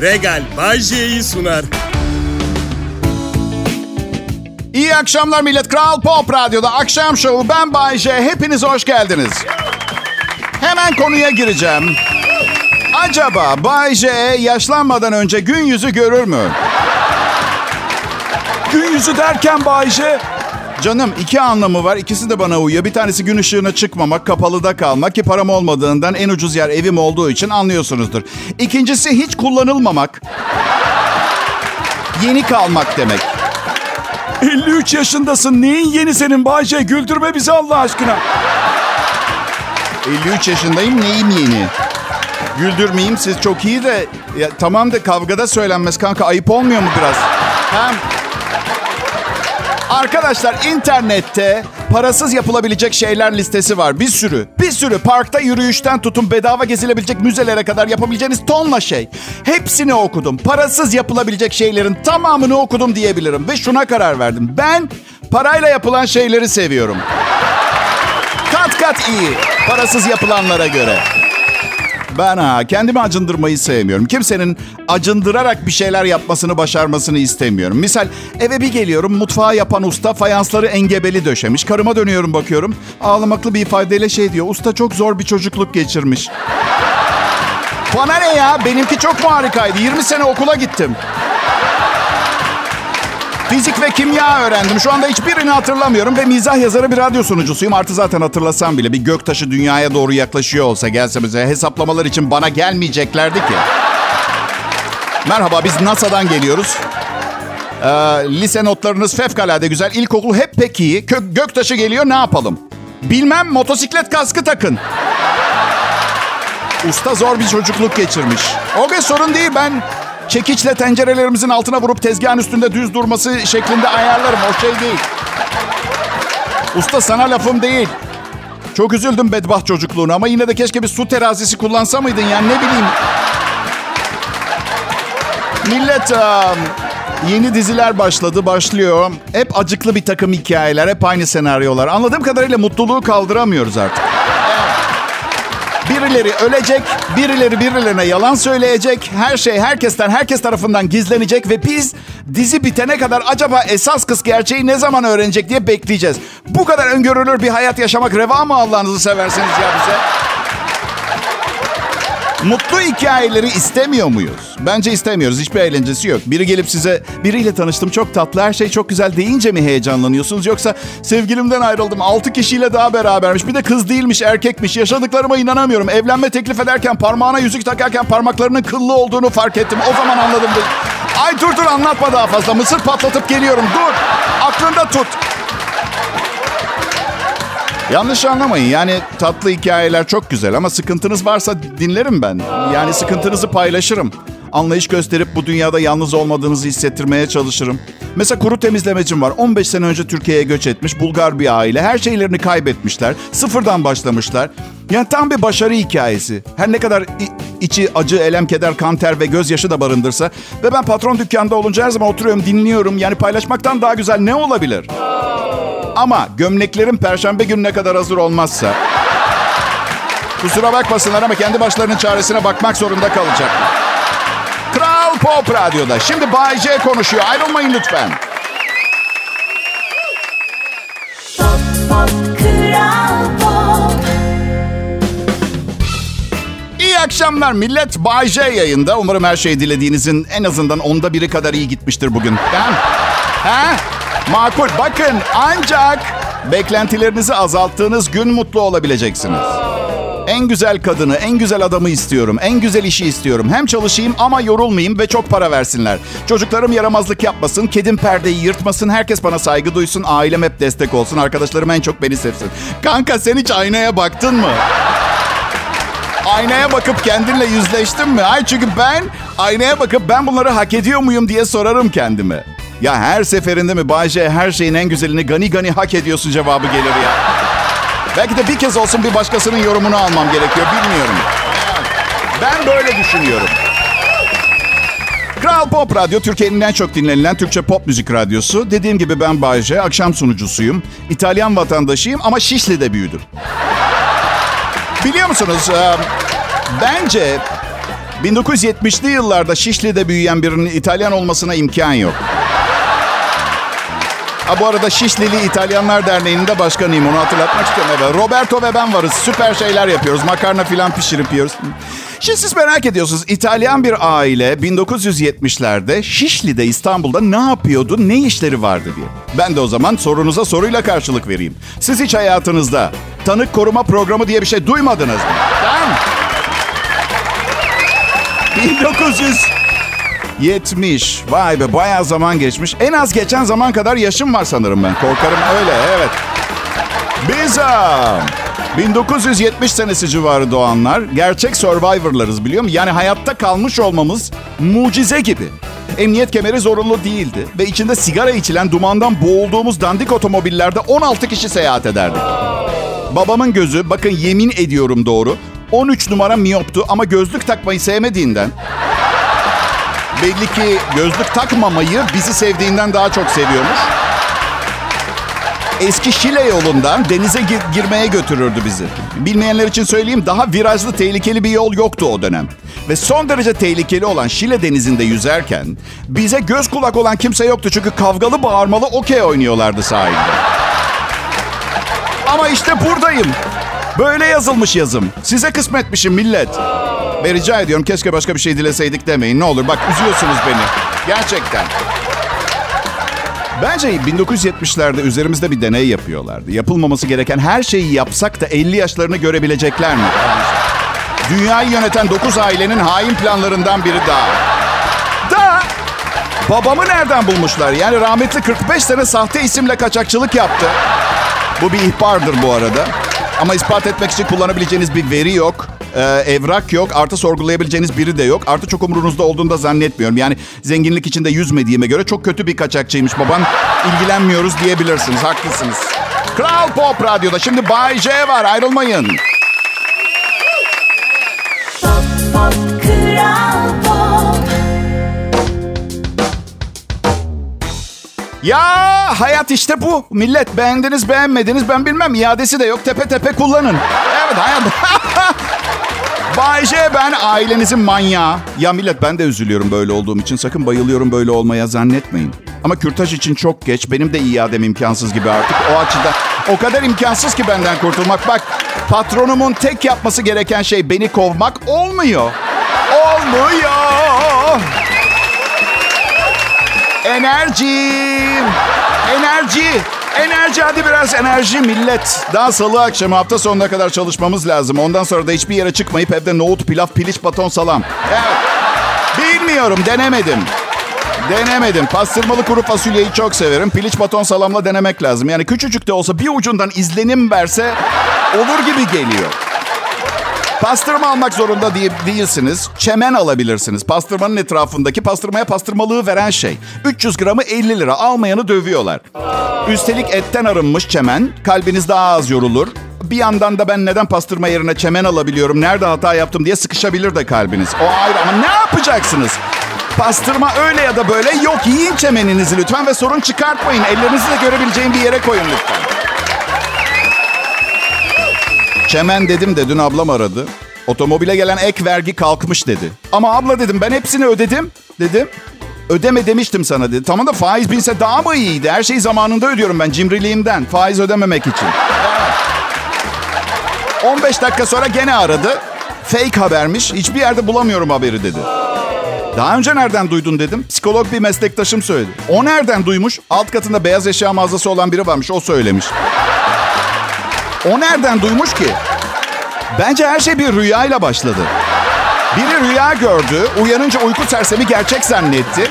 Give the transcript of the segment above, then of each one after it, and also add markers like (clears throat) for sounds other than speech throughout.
Regal Bay J'yi sunar. İyi akşamlar millet. Kral Pop Radyo'da akşam şovu ben Bay J. Hepiniz hoş geldiniz. Hemen konuya gireceğim. Acaba Bay J yaşlanmadan önce gün yüzü görür mü? Gün yüzü derken Bay J... Canım iki anlamı var. İkisi de bana uyuyor. Bir tanesi gün ışığına çıkmamak, kapalıda kalmak ki param olmadığından en ucuz yer evim olduğu için anlıyorsunuzdur. İkincisi hiç kullanılmamak. Yeni kalmak demek. 53 yaşındasın. Neyin yeni senin Bayce? Güldürme bizi Allah aşkına. 53 yaşındayım. Neyim yeni? Güldürmeyeyim siz çok iyi de... Ya, tamam da kavgada söylenmez kanka. Ayıp olmuyor mu biraz? Hem... Arkadaşlar internette parasız yapılabilecek şeyler listesi var. Bir sürü. Bir sürü. Parkta yürüyüşten tutun bedava gezilebilecek müzelere kadar yapabileceğiniz tonla şey. Hepsini okudum. Parasız yapılabilecek şeylerin tamamını okudum diyebilirim. Ve şuna karar verdim. Ben parayla yapılan şeyleri seviyorum. Kat kat iyi. Parasız yapılanlara göre. Ben ha kendimi acındırmayı sevmiyorum. Kimsenin acındırarak bir şeyler yapmasını başarmasını istemiyorum. Misal eve bir geliyorum mutfağı yapan usta fayansları engebeli döşemiş. Karıma dönüyorum bakıyorum. Ağlamaklı bir ifadeyle şey diyor. Usta çok zor bir çocukluk geçirmiş. (laughs) Bana ne ya? Benimki çok mu harikaydı? 20 sene okula gittim. Fizik ve kimya öğrendim. Şu anda hiçbirini hatırlamıyorum ve mizah yazarı bir radyo sunucusuyum. Artı zaten hatırlasam bile bir göktaşı dünyaya doğru yaklaşıyor olsa gelse bize hesaplamalar için bana gelmeyeceklerdi ki. Merhaba biz NASA'dan geliyoruz. Ee, lise notlarınız fevkalade güzel. İlkokul hep pek iyi. Kök, göktaşı geliyor ne yapalım? Bilmem motosiklet kaskı takın. Usta zor bir çocukluk geçirmiş. O bir sorun değil ben çekiçle tencerelerimizin altına vurup tezgahın üstünde düz durması şeklinde ayarlarım. O şey değil. Usta sana lafım değil. Çok üzüldüm bedbaht çocukluğuna ama yine de keşke bir su terazisi kullansa mıydın yani ne bileyim. Millet yeni diziler başladı, başlıyor. Hep acıklı bir takım hikayeler, hep aynı senaryolar. Anladığım kadarıyla mutluluğu kaldıramıyoruz artık. Birileri ölecek, birileri birilerine yalan söyleyecek. Her şey herkesten, herkes tarafından gizlenecek ve biz dizi bitene kadar acaba esas kız gerçeği ne zaman öğrenecek diye bekleyeceğiz. Bu kadar öngörülür bir hayat yaşamak reva mı Allah'ınızı seversiniz ya bize? Mutlu hikayeleri istemiyor muyuz? Bence istemiyoruz. Hiçbir eğlencesi yok. Biri gelip size biriyle tanıştım çok tatlı her şey çok güzel deyince mi heyecanlanıyorsunuz? Yoksa sevgilimden ayrıldım 6 kişiyle daha berabermiş. Bir de kız değilmiş erkekmiş. Yaşadıklarıma inanamıyorum. Evlenme teklif ederken parmağına yüzük takarken parmaklarının kıllı olduğunu fark ettim. O zaman anladım. Ay dur dur anlatma daha fazla. Mısır patlatıp geliyorum. Dur. Aklında tut. Yanlış anlamayın. Yani tatlı hikayeler çok güzel ama sıkıntınız varsa dinlerim ben. Yani sıkıntınızı paylaşırım. Anlayış gösterip bu dünyada yalnız olmadığınızı hissettirmeye çalışırım. Mesela kuru temizlemecim var. 15 sene önce Türkiye'ye göç etmiş Bulgar bir aile. Her şeylerini kaybetmişler. Sıfırdan başlamışlar. Yani tam bir başarı hikayesi. Her ne kadar içi acı, elem, keder, kan, ter ve gözyaşı da barındırsa. Ve ben patron dükkanda olunca her zaman oturuyorum, dinliyorum. Yani paylaşmaktan daha güzel ne olabilir? Ama gömleklerim perşembe gününe kadar hazır olmazsa... Kusura bakmasınlar ama kendi başlarının çaresine bakmak zorunda kalacak. Kral Pop Radyo'da. Şimdi Bay J konuşuyor. Ayrılmayın lütfen. Pop, pop, Kral Pop. İyi akşamlar millet. Bay J yayında. Umarım her şey dilediğinizin en azından onda biri kadar iyi gitmiştir bugün. Ben... Ha? Makul. Bakın ancak beklentilerinizi azalttığınız gün mutlu olabileceksiniz. En güzel kadını, en güzel adamı istiyorum. En güzel işi istiyorum. Hem çalışayım ama yorulmayayım ve çok para versinler. Çocuklarım yaramazlık yapmasın, kedim perdeyi yırtmasın, herkes bana saygı duysun, ailem hep destek olsun, arkadaşlarım en çok beni sevsin. Kanka sen hiç aynaya baktın mı? Aynaya bakıp kendinle yüzleştin mi? Ay çünkü ben aynaya bakıp ben bunları hak ediyor muyum diye sorarım kendime. Ya her seferinde mi Bayce her şeyin en güzelini gani gani hak ediyorsun cevabı gelir ya. Belki de bir kez olsun bir başkasının yorumunu almam gerekiyor bilmiyorum. Ben böyle düşünüyorum. Kral Pop Radyo Türkiye'nin en çok dinlenilen Türkçe pop müzik radyosu. Dediğim gibi ben Bayce, akşam sunucusuyum. İtalyan vatandaşıyım ama Şişli'de büyüdüm. Biliyor musunuz? Bence 1970'li yıllarda Şişli'de büyüyen birinin İtalyan olmasına imkan yok. Ha bu arada Şişlili İtalyanlar Derneği'nin de başkanıyım. Onu hatırlatmak istiyorum. Evet. Roberto ve ben varız. Süper şeyler yapıyoruz. Makarna filan pişirip yiyoruz. Şimdi siz merak ediyorsunuz. İtalyan bir aile 1970'lerde Şişli'de İstanbul'da ne yapıyordu, ne işleri vardı diye. Ben de o zaman sorunuza soruyla karşılık vereyim. Siz hiç hayatınızda tanık koruma programı diye bir şey duymadınız mı? Tamam 1970. Vay be bayağı zaman geçmiş. En az geçen zaman kadar yaşım var sanırım ben. Korkarım öyle evet. Biz aa, 1970 senesi civarı doğanlar gerçek survivorlarız biliyor musun? Yani hayatta kalmış olmamız mucize gibi. Emniyet kemeri zorunlu değildi ve içinde sigara içilen dumandan boğulduğumuz dandik otomobillerde 16 kişi seyahat ederdik. Babamın gözü, bakın yemin ediyorum doğru, 13 numara miyoptu ama gözlük takmayı sevmediğinden belli ki gözlük takmamayı bizi sevdiğinden daha çok seviyormuş. Eski Şile yolundan denize gir- girmeye götürürdü bizi. Bilmeyenler için söyleyeyim daha virajlı tehlikeli bir yol yoktu o dönem. Ve son derece tehlikeli olan Şile denizinde yüzerken bize göz kulak olan kimse yoktu. Çünkü kavgalı bağırmalı okey oynuyorlardı sahilde. Ama işte buradayım. Böyle yazılmış yazım. Size kısmetmişim millet. Ve rica ediyorum keşke başka bir şey dileseydik demeyin. Ne olur bak üzüyorsunuz beni. Gerçekten. Bence 1970'lerde üzerimizde bir deney yapıyorlardı. Yapılmaması gereken her şeyi yapsak da 50 yaşlarını görebilecekler mi? Dünyayı yöneten 9 ailenin hain planlarından biri daha. Da babamı nereden bulmuşlar? Yani rahmetli 45 sene sahte isimle kaçakçılık yaptı. Bu bir ihbardır bu arada. Ama ispat etmek için kullanabileceğiniz bir veri yok. Ee, evrak yok. Artı sorgulayabileceğiniz biri de yok. Artı çok umurunuzda olduğunu da zannetmiyorum. Yani zenginlik içinde yüzmediğime göre çok kötü bir kaçakçıymış baban. İlgilenmiyoruz diyebilirsiniz. Haklısınız. Kral Pop Radyo'da şimdi Bay J var. Ayrılmayın. Pop pop kral pop Ya hayat işte bu. Millet beğendiniz beğenmediniz ben bilmem. İadesi de yok. Tepe tepe kullanın. Evet hayat. (laughs) Bay J ben ailenizin manyağı. Ya millet ben de üzülüyorum böyle olduğum için. Sakın bayılıyorum böyle olmaya zannetmeyin. Ama kürtaj için çok geç. Benim de iadem imkansız gibi artık. O açıdan o kadar imkansız ki benden kurtulmak. Bak patronumun tek yapması gereken şey beni kovmak olmuyor. Olmuyor. Enerji. Enerji. Enerji hadi biraz enerji millet. Daha salı akşamı hafta sonuna kadar çalışmamız lazım. Ondan sonra da hiçbir yere çıkmayıp evde nohut, pilav, piliç, baton, salam. Evet. Bilmiyorum denemedim. Denemedim. Pastırmalı kuru fasulyeyi çok severim. Piliç baton salamla denemek lazım. Yani küçücük de olsa bir ucundan izlenim verse olur gibi geliyor. Pastırma almak zorunda değil, değilsiniz. Çemen alabilirsiniz. Pastırmanın etrafındaki pastırmaya pastırmalığı veren şey. 300 gramı 50 lira. Almayanı dövüyorlar. Üstelik etten arınmış çemen. Kalbiniz daha az yorulur. Bir yandan da ben neden pastırma yerine çemen alabiliyorum, nerede hata yaptım diye sıkışabilir de kalbiniz. O ayrı ama ne yapacaksınız? Pastırma öyle ya da böyle yok. Yiyin çemeninizi lütfen ve sorun çıkartmayın. Ellerinizi de görebileceğim bir yere koyun lütfen. Çemen dedim de dün ablam aradı. Otomobile gelen ek vergi kalkmış dedi. Ama abla dedim ben hepsini ödedim dedim. Ödeme demiştim sana dedi. Tamam da faiz binse daha mı iyiydi? Her şeyi zamanında ödüyorum ben cimriliğimden. Faiz ödememek için. 15 dakika sonra gene aradı. Fake habermiş. Hiçbir yerde bulamıyorum haberi dedi. Daha önce nereden duydun dedim. Psikolog bir meslektaşım söyledi. O nereden duymuş? Alt katında beyaz eşya mağazası olan biri varmış. O söylemiş. O nereden duymuş ki? Bence her şey bir rüyayla başladı. Biri rüya gördü, uyanınca uyku sersemi gerçek zannetti.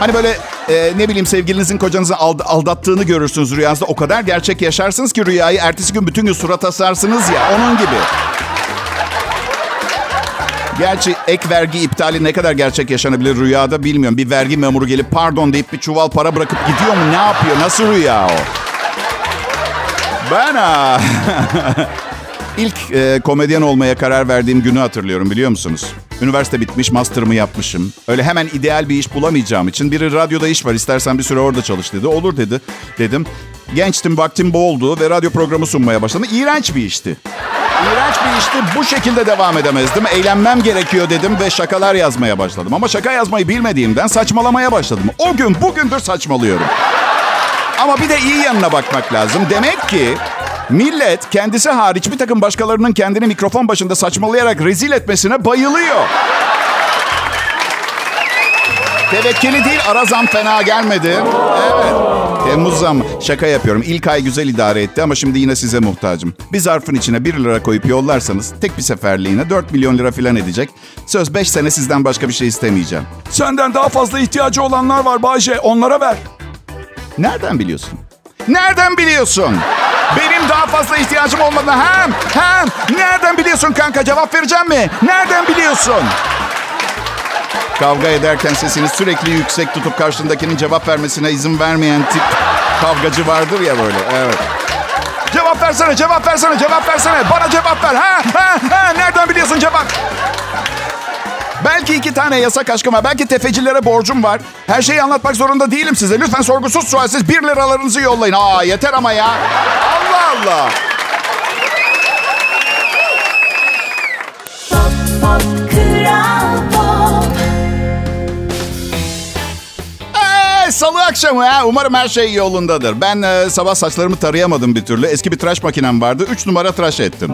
Hani böyle e, ne bileyim sevgilinizin kocanızı ald- aldattığını görürsünüz rüyanızda. O kadar gerçek yaşarsınız ki rüyayı ertesi gün bütün gün surat asarsınız ya onun gibi. Gerçi ek vergi iptali ne kadar gerçek yaşanabilir rüyada bilmiyorum. Bir vergi memuru gelip pardon deyip bir çuval para bırakıp gidiyor mu? Ne yapıyor? Nasıl rüya o? Ben ha. (laughs) İlk e, komedyen olmaya karar verdiğim günü hatırlıyorum biliyor musunuz? Üniversite bitmiş, master'ımı yapmışım. Öyle hemen ideal bir iş bulamayacağım için biri radyoda iş var istersen bir süre orada çalış dedi. Olur dedi. Dedim. Gençtim, vaktim boldu ve radyo programı sunmaya başladım. İğrenç bir işti. İğrenç bir işti. Bu şekilde devam edemezdim. Eğlenmem gerekiyor dedim ve şakalar yazmaya başladım. Ama şaka yazmayı bilmediğimden saçmalamaya başladım. O gün bugündür saçmalıyorum. Ama bir de iyi yanına bakmak lazım. Demek ki millet kendisi hariç bir takım başkalarının kendini mikrofon başında saçmalayarak rezil etmesine bayılıyor. Tevekkeli değil ara zam fena gelmedi. Evet. Temmuz zam. Şaka yapıyorum. İlk ay güzel idare etti ama şimdi yine size muhtacım. Bir zarfın içine 1 lira koyup yollarsanız tek bir seferliğine 4 milyon lira falan edecek. Söz 5 sene sizden başka bir şey istemeyeceğim. Senden daha fazla ihtiyacı olanlar var Bayce. Onlara ver. Nereden biliyorsun? Nereden biliyorsun? Benim daha fazla ihtiyacım olmadığını hem hem nereden biliyorsun kanka cevap vereceğim mi? Nereden biliyorsun? Kavga ederken sesini sürekli yüksek tutup karşındakinin cevap vermesine izin vermeyen tip kavgacı vardır ya böyle. Evet. Cevap versene, cevap versene, cevap versene. Bana cevap ver. Ha, ha, ha. Nereden biliyorsun cevap? Belki iki tane yasak aşkım var. Belki tefecilere borcum var. Her şeyi anlatmak zorunda değilim size. Lütfen sorgusuz sualsiz bir liralarınızı yollayın. Aa yeter ama ya. Allah Allah. Pop Pop salı akşamı ha. Umarım her şey yolundadır. Ben e, sabah saçlarımı tarayamadım bir türlü. Eski bir tıraş makinem vardı. Üç numara tıraş ettim.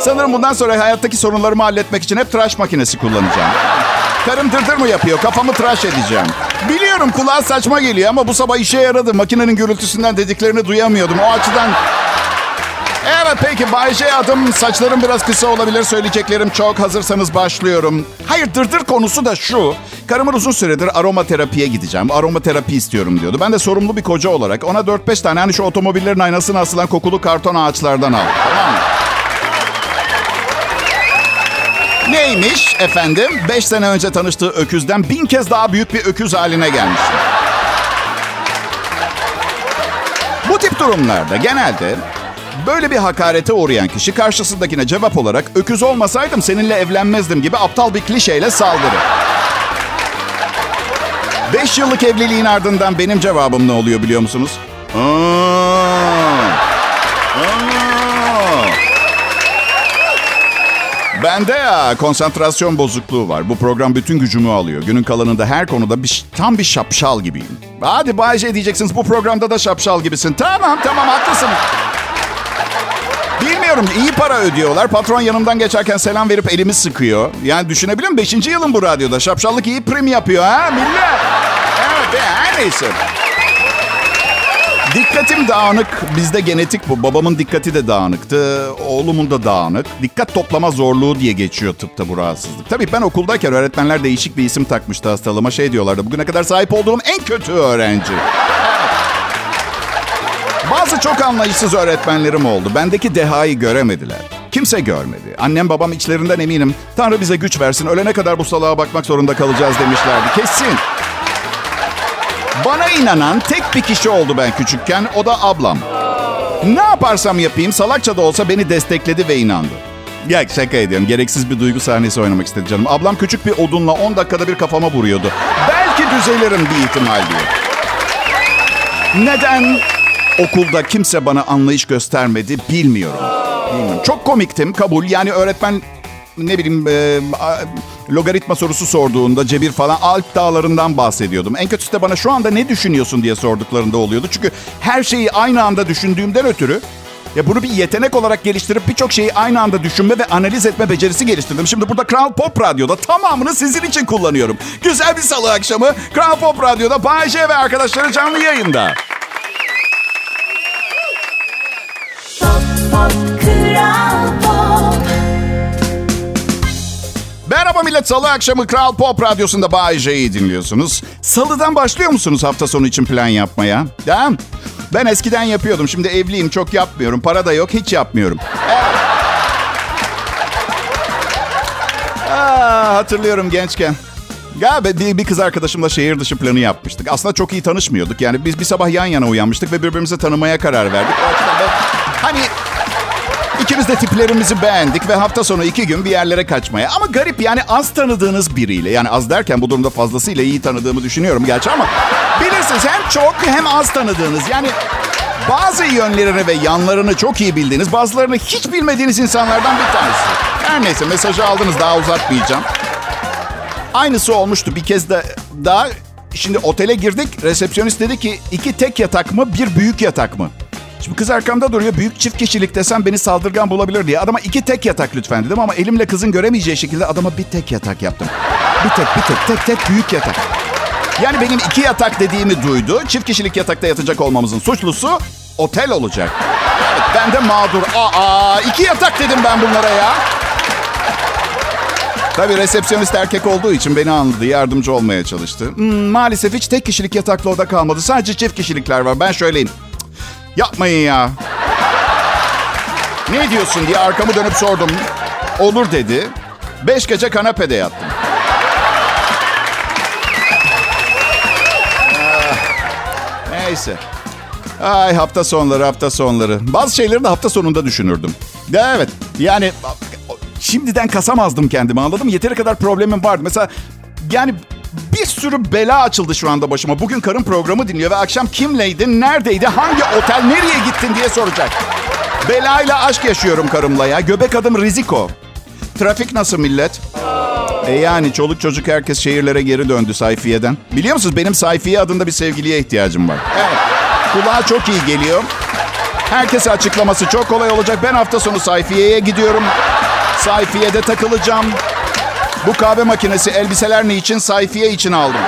Sanırım bundan sonra hayattaki sorunlarımı halletmek için hep tıraş makinesi kullanacağım. Karım dırdır mı yapıyor? Kafamı tıraş edeceğim. Biliyorum kulağa saçma geliyor ama bu sabah işe yaradı. Makinenin gürültüsünden dediklerini duyamıyordum. O açıdan Evet peki Bay J adım. Saçlarım biraz kısa olabilir. Söyleyeceklerim çok. Hazırsanız başlıyorum. Hayır dırdır konusu da şu. Karımın uzun süredir aromaterapiye gideceğim. Aromaterapi istiyorum diyordu. Ben de sorumlu bir koca olarak ona 4-5 tane hani şu otomobillerin aynasına asılan kokulu karton ağaçlardan aldım. Tamam? Neymiş efendim? 5 sene önce tanıştığı öküzden bin kez daha büyük bir öküz haline gelmiş. Bu tip durumlarda genelde böyle bir hakarete uğrayan kişi karşısındakine cevap olarak öküz olmasaydım seninle evlenmezdim gibi aptal bir klişeyle saldırır. Beş yıllık evliliğin ardından benim cevabım ne oluyor biliyor musunuz? Aa, aa. Bende ya konsantrasyon bozukluğu var. Bu program bütün gücümü alıyor. Günün kalanında her konuda bir, tam bir şapşal gibiyim. Hadi Bayce diyeceksiniz bu programda da şapşal gibisin. Tamam tamam haklısın. Bilmiyorum iyi para ödüyorlar. Patron yanımdan geçerken selam verip elimi sıkıyor. Yani düşünebiliyor musun? Beşinci yılım bu radyoda. Şapşallık iyi prim yapıyor ha millet. Evet ya, her neyse. Dikkatim dağınık. Bizde genetik bu. Babamın dikkati de dağınıktı. Oğlumun da dağınık. Dikkat toplama zorluğu diye geçiyor tıpta bu rahatsızlık. Tabii ben okuldayken öğretmenler değişik bir isim takmıştı hastalığıma. Şey diyorlardı. Bugüne kadar sahip olduğum en kötü öğrenci. Bazı çok anlayışsız öğretmenlerim oldu. Bendeki dehayı göremediler. Kimse görmedi. Annem babam içlerinden eminim. Tanrı bize güç versin. Ölene kadar bu salağa bakmak zorunda kalacağız demişlerdi. Kesin. Bana inanan tek bir kişi oldu ben küçükken. O da ablam. Ne yaparsam yapayım salakça da olsa beni destekledi ve inandı. Ya şaka ediyorum. Gereksiz bir duygu sahnesi oynamak istedi canım. Ablam küçük bir odunla 10 dakikada bir kafama vuruyordu. Belki düzelirim bir ihtimal diye. Neden okulda kimse bana anlayış göstermedi bilmiyorum. bilmiyorum. Çok komiktim kabul. Yani öğretmen ne bileyim e, logaritma sorusu sorduğunda cebir falan Alp dağlarından bahsediyordum. En kötüsü de bana şu anda ne düşünüyorsun diye sorduklarında oluyordu. Çünkü her şeyi aynı anda düşündüğümden ötürü ya bunu bir yetenek olarak geliştirip birçok şeyi aynı anda düşünme ve analiz etme becerisi geliştirdim. Şimdi burada Kral Pop Radyo'da tamamını sizin için kullanıyorum. Güzel bir salı akşamı Kral Pop Radyo'da Bay J ve arkadaşları canlı yayında. Merhaba millet. Salı akşamı Kral Pop Radyosu'nda Bay dinliyorsunuz. Salıdan başlıyor musunuz hafta sonu için plan yapmaya? Tamam. Ben eskiden yapıyordum. Şimdi evliyim. Çok yapmıyorum. Para da yok. Hiç yapmıyorum. Aa, hatırlıyorum gençken. Ya bir, bir kız arkadaşımla şehir dışı planı yapmıştık. Aslında çok iyi tanışmıyorduk. Yani biz bir sabah yan yana uyanmıştık ve birbirimizi tanımaya karar verdik. Hani İkimiz de tiplerimizi beğendik ve hafta sonu iki gün bir yerlere kaçmaya. Ama garip yani az tanıdığınız biriyle. Yani az derken bu durumda fazlasıyla iyi tanıdığımı düşünüyorum gerçi ama... Bilirsiniz hem çok hem az tanıdığınız. Yani Bazı yönlerini ve yanlarını çok iyi bildiğiniz, bazılarını hiç bilmediğiniz insanlardan bir tanesi. Her neyse mesajı aldınız daha uzatmayacağım. Aynısı olmuştu bir kez de daha. Şimdi otele girdik. Resepsiyonist dedi ki iki tek yatak mı bir büyük yatak mı? Şimdi kız arkamda duruyor. Büyük çift kişilik desem beni saldırgan bulabilir diye. Adama iki tek yatak lütfen dedim ama elimle kızın göremeyeceği şekilde adama bir tek yatak yaptım. Bir tek bir tek tek tek büyük yatak. Yani benim iki yatak dediğimi duydu. Çift kişilik yatakta yatacak olmamızın suçlusu otel olacak. Ben de mağdur. Aa, iki yatak dedim ben bunlara ya. Tabii resepsiyonist erkek olduğu için beni anladı, yardımcı olmaya çalıştı. Hmm, maalesef hiç tek kişilik yataklı oda kalmadı. Sadece çift kişilikler var. Ben şöyleyim. Yapmayın ya. Ne diyorsun diye arkamı dönüp sordum. Olur dedi. Beş gece kanepede yattım. Ah, Neyse. Ay hafta sonları hafta sonları. Bazı şeyleri de hafta sonunda düşünürdüm. Evet yani şimdiden kasamazdım kendimi anladım. Yeteri kadar problemim vardı. Mesela yani bir sürü bela açıldı şu anda başıma. Bugün karın programı dinliyor ve akşam kimleydin, neredeydi, hangi otel, nereye gittin diye soracak. Belayla aşk yaşıyorum karımla ya. Göbek adım Riziko. Trafik nasıl millet? E yani çoluk çocuk herkes şehirlere geri döndü sayfiyeden. Biliyor musunuz benim sayfiye adında bir sevgiliye ihtiyacım var. Evet. Kulağa çok iyi geliyor. Herkese açıklaması çok kolay olacak. Ben hafta sonu sayfiyeye gidiyorum. Sayfiyede takılacağım. Bu kahve makinesi elbiseler ne için? Sayfiye için aldım.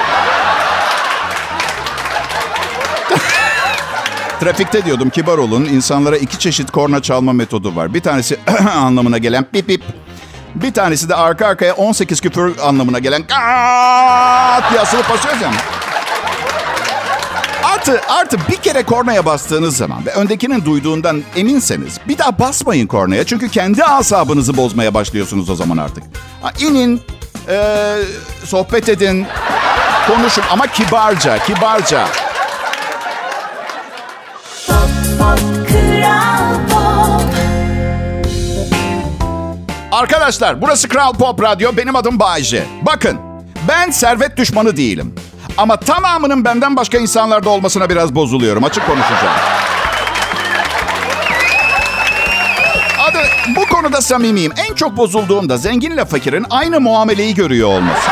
Trafikte diyordum kibar olun. İnsanlara iki çeşit korna çalma metodu var. Bir tanesi (clears throat) anlamına gelen pip pip. Bir tanesi de arka arkaya 18 küfür anlamına gelen kaat diye asılıp basıyoruz ya. Artı, artı bir kere kornaya bastığınız zaman ve öndekinin duyduğundan eminseniz bir daha basmayın kornaya. Çünkü kendi asabınızı bozmaya başlıyorsunuz o zaman artık. İnin, eee, sohbet edin, konuşun ama kibarca, kibarca. Arkadaşlar burası Kral Pop Radyo. Benim adım Bayece. Bakın ben servet düşmanı değilim. Ama tamamının benden başka insanlarda olmasına biraz bozuluyorum. Açık konuşacağım. Adı bu konuda samimiyim. En çok bozulduğumda zenginle fakirin aynı muameleyi görüyor olması.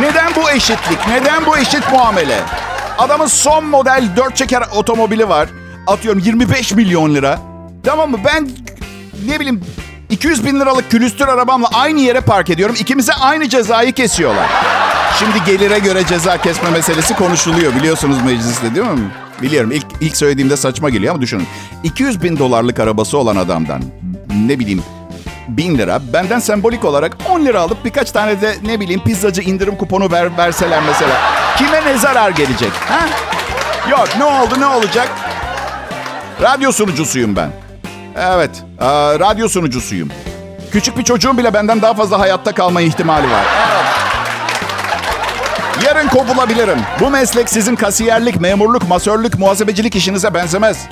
Neden bu eşitlik? Neden bu eşit muamele? Adamın son model dört çeker otomobili var. Atıyorum 25 milyon lira. Tamam mı? Ben ne bileyim 200 bin liralık külüstür arabamla aynı yere park ediyorum. İkimize aynı cezayı kesiyorlar. Şimdi gelire göre ceza kesme meselesi konuşuluyor biliyorsunuz mecliste değil mi? Biliyorum ilk, ilk söylediğimde saçma geliyor ama düşünün. 200 bin dolarlık arabası olan adamdan ne bileyim bin lira benden sembolik olarak 10 lira alıp birkaç tane de ne bileyim pizzacı indirim kuponu ver, verseler mesela. Kime ne zarar gelecek? Ha? Yok ne oldu ne olacak? Radyo sunucusuyum ben. Evet, aa, radyo sunucusuyum. Küçük bir çocuğun bile benden daha fazla hayatta kalma ihtimali var. Evet. Yarın kovulabilirim. Bu meslek sizin kasiyerlik, memurluk, masörlük, muhasebecilik işinize benzemez.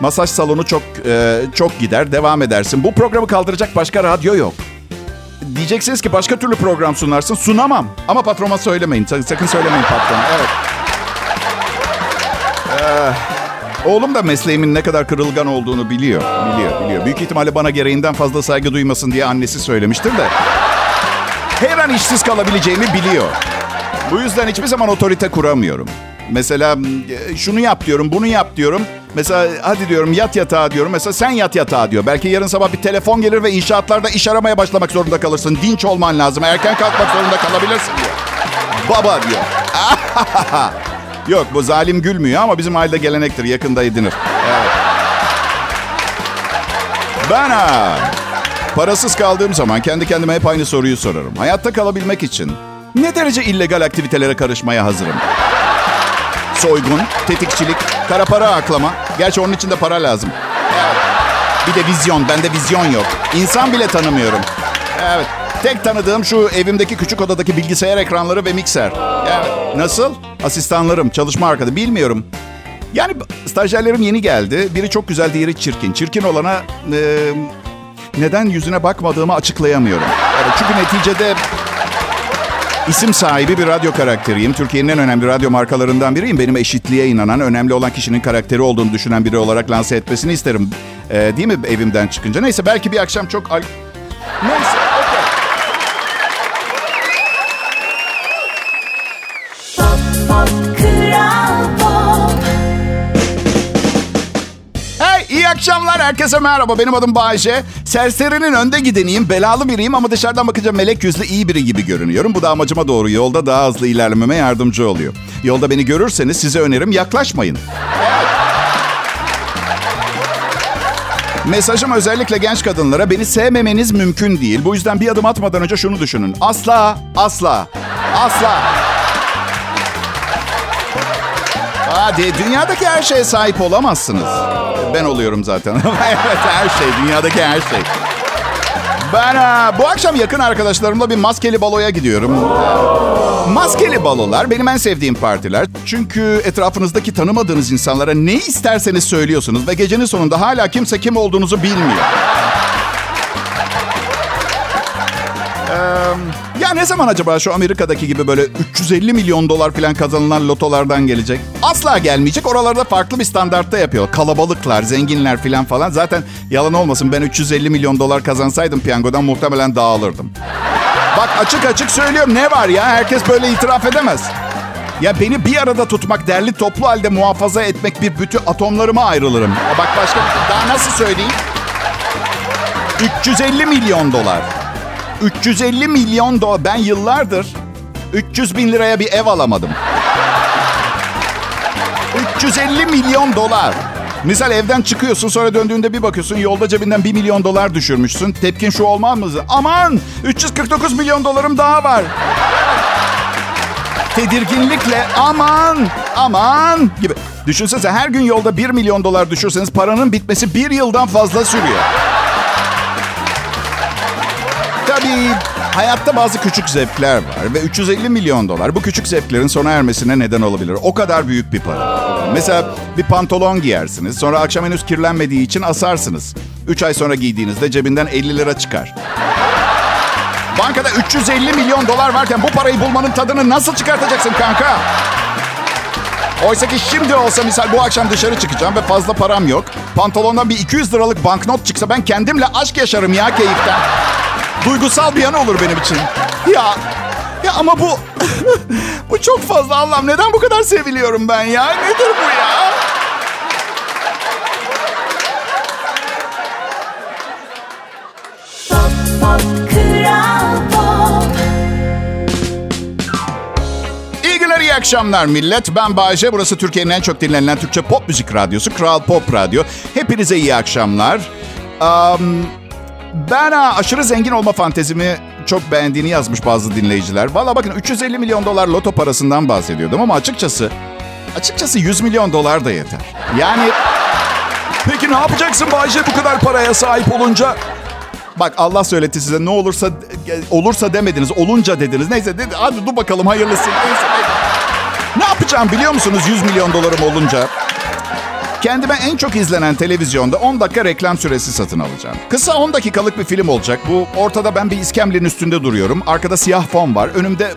Masaj salonu çok e, çok gider, devam edersin. Bu programı kaldıracak başka radyo yok. Diyeceksiniz ki başka türlü program sunarsın. Sunamam. Ama patrona söylemeyin. Sakın söylemeyin patrona. Evet. Ee, oğlum da mesleğimin ne kadar kırılgan olduğunu biliyor. Biliyor, biliyor. Büyük ihtimalle bana gereğinden fazla saygı duymasın diye annesi söylemiştir de. Her an işsiz kalabileceğimi biliyor. Bu yüzden hiçbir zaman otorite kuramıyorum. Mesela e, şunu yap diyorum, bunu yap diyorum. Mesela hadi diyorum yat yatağa diyorum. Mesela sen yat yatağa diyor. Belki yarın sabah bir telefon gelir ve inşaatlarda iş aramaya başlamak zorunda kalırsın. Dinç olman lazım. Erken kalkmak zorunda kalabilirsin diyor. Baba diyor. (laughs) Yok bu zalim gülmüyor ama bizim ailede gelenektir. Yakında edinir. Evet. Ben parasız kaldığım zaman kendi kendime hep aynı soruyu sorarım. Hayatta kalabilmek için ne derece illegal aktivitelere karışmaya hazırım? Soygun, tetikçilik, kara para aklama. Gerçi onun için de para lazım. Bir de vizyon. Bende vizyon yok. İnsan bile tanımıyorum. Evet. Tek tanıdığım şu evimdeki küçük odadaki bilgisayar ekranları ve mikser. Evet. Nasıl? Asistanlarım, çalışma arkadaşı. Bilmiyorum. Yani stajyerlerim yeni geldi. Biri çok güzel, diğeri çirkin. Çirkin olana e, neden yüzüne bakmadığımı açıklayamıyorum. Evet, çünkü neticede İsim sahibi bir radyo karakteriyim. Türkiye'nin en önemli radyo markalarından biriyim. Benim eşitliğe inanan, önemli olan kişinin karakteri olduğunu düşünen biri olarak lanse etmesini isterim. Ee, değil mi evimden çıkınca? Neyse belki bir akşam çok... Al- Neyse. Akşamlar herkese merhaba. Benim adım Bayece. Serserinin önde gideniyim, belalı biriyim ama dışarıdan bakınca melek yüzlü iyi biri gibi görünüyorum. Bu da amacıma doğru yolda daha hızlı ilerlememe yardımcı oluyor. Yolda beni görürseniz size önerim yaklaşmayın. Mesajım özellikle genç kadınlara beni sevmemeniz mümkün değil. Bu yüzden bir adım atmadan önce şunu düşünün. Asla, asla, asla. Hadi dünyadaki her şeye sahip olamazsınız. Ben oluyorum zaten. (laughs) evet her şey, dünyadaki her şey. Ben ha, bu akşam yakın arkadaşlarımla bir maskeli baloya gidiyorum. Maskeli balolar benim en sevdiğim partiler. Çünkü etrafınızdaki tanımadığınız insanlara ne isterseniz söylüyorsunuz ve gecenin sonunda hala kimse kim olduğunuzu bilmiyor. Ya ne zaman acaba şu Amerika'daki gibi böyle 350 milyon dolar falan kazanılan lotolardan gelecek? Asla gelmeyecek. Oralarda farklı bir standartta yapıyor. Kalabalıklar, zenginler falan falan. Zaten yalan olmasın ben 350 milyon dolar kazansaydım piyangodan muhtemelen dağılırdım. Bak açık açık söylüyorum ne var ya? Herkes böyle itiraf edemez. Ya beni bir arada tutmak, derli toplu halde muhafaza etmek bir bütün atomlarıma ayrılırım. Bak başka şey- daha nasıl söyleyeyim? 350 milyon dolar. 350 milyon dolar. Ben yıllardır 300 bin liraya bir ev alamadım. 350 milyon dolar. Misal evden çıkıyorsun sonra döndüğünde bir bakıyorsun yolda cebinden 1 milyon dolar düşürmüşsün. Tepkin şu olmaz mı? Aman 349 milyon dolarım daha var. Tedirginlikle aman aman gibi. Düşünsene her gün yolda 1 milyon dolar düşürseniz paranın bitmesi bir yıldan fazla sürüyor. Tabii hayatta bazı küçük zevkler var ve 350 milyon dolar bu küçük zevklerin sona ermesine neden olabilir. O kadar büyük bir para. Mesela bir pantolon giyersiniz sonra akşam henüz kirlenmediği için asarsınız. 3 ay sonra giydiğinizde cebinden 50 lira çıkar. Bankada 350 milyon dolar varken bu parayı bulmanın tadını nasıl çıkartacaksın kanka? Oysa ki şimdi olsa misal bu akşam dışarı çıkacağım ve fazla param yok. Pantolondan bir 200 liralık banknot çıksa ben kendimle aşk yaşarım ya keyiften. Duygusal bir yanı olur benim için. Ya ya ama bu (laughs) bu çok fazla Allah'ım neden bu kadar seviliyorum ben ya? Nedir bu ya? İyi günler, iyi akşamlar millet. Ben Bayece. Burası Türkiye'nin en çok dinlenilen Türkçe pop müzik radyosu. Kral Pop Radyo. Hepinize iyi akşamlar. Am, ben ha, aşırı zengin olma fantezimi çok beğendiğini yazmış bazı dinleyiciler. Valla bakın 350 milyon dolar loto parasından bahsediyordum ama açıkçası açıkçası 100 milyon dolar da yeter. Yani peki ne yapacaksın Bayce bu kadar paraya sahip olunca? Bak Allah söyletti size ne olursa olursa demediniz, olunca dediniz. Neyse dedi, hadi dur bakalım hayırlısı. Neyse. Ne yapacağım biliyor musunuz 100 milyon dolarım olunca? Kendime en çok izlenen televizyonda 10 dakika reklam süresi satın alacağım. Kısa 10 dakikalık bir film olacak. Bu ortada ben bir iskemlenin üstünde duruyorum. Arkada siyah fon var. Önümde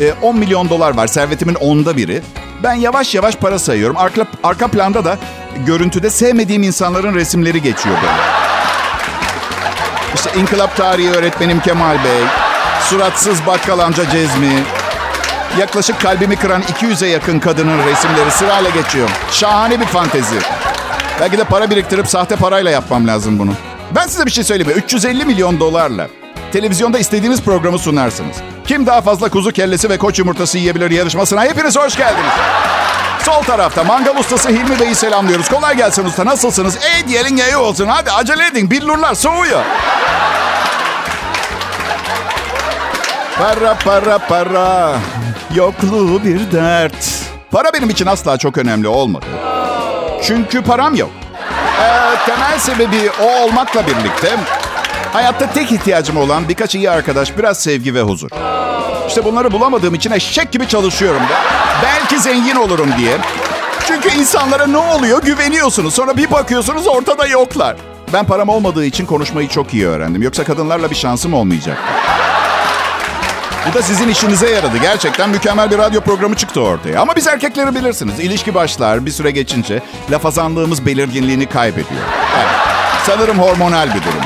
e, 10 milyon dolar var. Servetimin onda biri. Ben yavaş yavaş para sayıyorum. Arka, arka planda da görüntüde sevmediğim insanların resimleri geçiyor böyle. İşte İnkılap Tarihi öğretmenim Kemal Bey, suratsız bakkal amca Cezmi, yaklaşık kalbimi kıran 200'e yakın kadının resimleri sırayla geçiyor. Şahane bir fantezi. Belki de para biriktirip sahte parayla yapmam lazım bunu. Ben size bir şey söyleyeyim mi? 350 milyon dolarla televizyonda istediğiniz programı sunarsınız. Kim daha fazla kuzu kellesi ve koç yumurtası yiyebilir yarışmasına hepiniz hoş geldiniz. Sol tarafta mangal ustası Hilmi Bey'i selamlıyoruz. Kolay gelsin usta nasılsınız? Ey diyelim iyi olsun. Hadi acele edin billurlar soğuyor. Para para para. Yokluğu bir dert. Para benim için asla çok önemli olmadı. Çünkü param yok. Ee, temel sebebi o olmakla birlikte hayatta tek ihtiyacım olan birkaç iyi arkadaş, biraz sevgi ve huzur. İşte bunları bulamadığım için eşek gibi çalışıyorum da. Belki zengin olurum diye. Çünkü insanlara ne oluyor güveniyorsunuz. Sonra bir bakıyorsunuz ortada yoklar. Ben param olmadığı için konuşmayı çok iyi öğrendim. Yoksa kadınlarla bir şansım olmayacak. Bu da sizin işinize yaradı. Gerçekten mükemmel bir radyo programı çıktı ortaya. Ama biz erkekleri bilirsiniz. İlişki başlar bir süre geçince laf azanlığımız belirginliğini kaybediyor. Evet. Sanırım hormonal bir durum.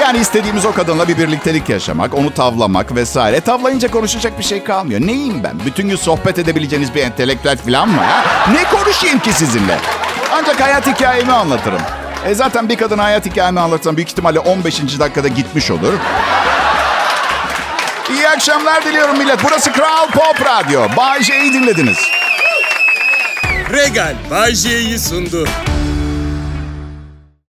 Yani istediğimiz o kadınla bir birliktelik yaşamak, onu tavlamak vesaire. Tavlayınca konuşacak bir şey kalmıyor. Neyim ben? Bütün gün sohbet edebileceğiniz bir entelektüel falan mı? Ha? Ne konuşayım ki sizinle? Ancak hayat hikayemi anlatırım. E zaten bir kadın hayat hikayemi anlatsam büyük ihtimalle 15. dakikada gitmiş olur. İyi akşamlar diliyorum millet. Burası Kral Pop Radyo. Bay J'yi dinlediniz. Regal Bay J'yi sundu.